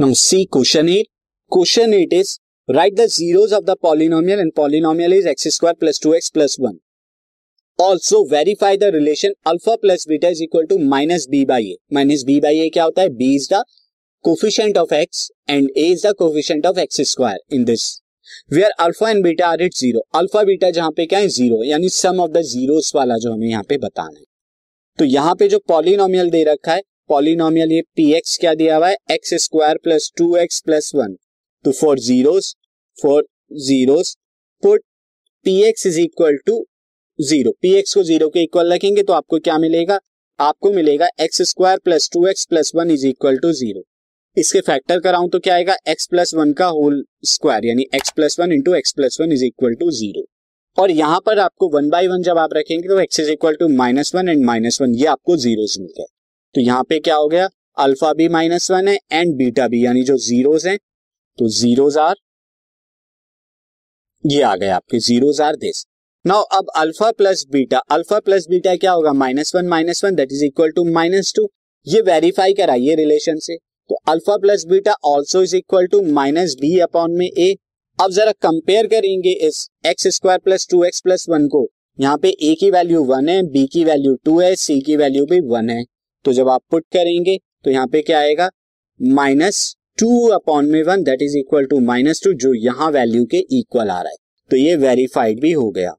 Now C question eight question eight is write the zeros of the polynomial and polynomial is X square plus two X plus one also verify the relation alpha plus beta is equal to minus B by A minus B by A क्या होता है? B is the coefficient of X and A is the coefficient of X square in this way are alpha and beta are it zero alpha beta जहाँ पे क्या है? Zero यानी sum of the zeros वाला जो हमें यहाँ पे बताना है। तो यहाँ पे जो पॉलिनोमियल दे रखा है पॉलिनोमियल ये पी एक्स क्या दिया हुआ है? X square plus two X plus one तो for zeros for zeros put P X is equal to zero P X को ज़ीरो के इक्वल रखेंगे तो आपको क्या मिलेगा? आपको मिलेगा X square plus two X plus one is equal to zero इसके फैक्टर कराऊं तो क्या आएगा? एक्स प्लस वन का होल स्क्वायर यानी X plus one into X plus one is equal to zero और यहाँ पर आपको वन बाई वन जब आप रखेंगे तो X is equal to minus one and minus one ये आपको जीरोस मिल गए। तो यहाँ पे क्या हो गया? अल्फ़ा भी माइनस वन है एंड बीटा भी, यानी जो जीरोज हैं तो जीरोज आर, ये आ गए आपके जीरोज आर दिस नाउ अब alpha plus beta, alpha plus beta क्या होगा? Minus one minus one that is equal to minus two ये वेरीफाई कराइए रिलेशन से। तो alpha plus beta also is equal to minus B upon में A अब जरा कंपेयर करेंगे इस X square plus two X plus one को। यहाँ पे ए की वैल्यू वन है बी की वैल्यू टू है सी की वैल्यू भी वन है। तो जब आप पुट करेंगे तो यहाँ पे क्या आएगा? माइनस टू अपॉन में one that is equal to minus two जो यहाँ वैल्यू के इक्वल आ रहा है। तो ये वेरीफाइड भी हो गया।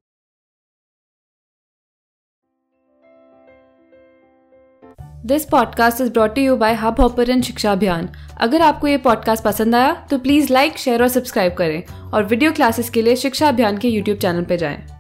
This podcast is brought you by Hubhopper शिक्षा अभियान अगर आपको ये पॉडकास्ट पसंद आया तो प्लीज़ लाइक शेयर और सब्सक्राइब करें। और वीडियो क्लासेस के लिए शिक्षा अभियान के यूट्यूब चैनल पर जाएँ।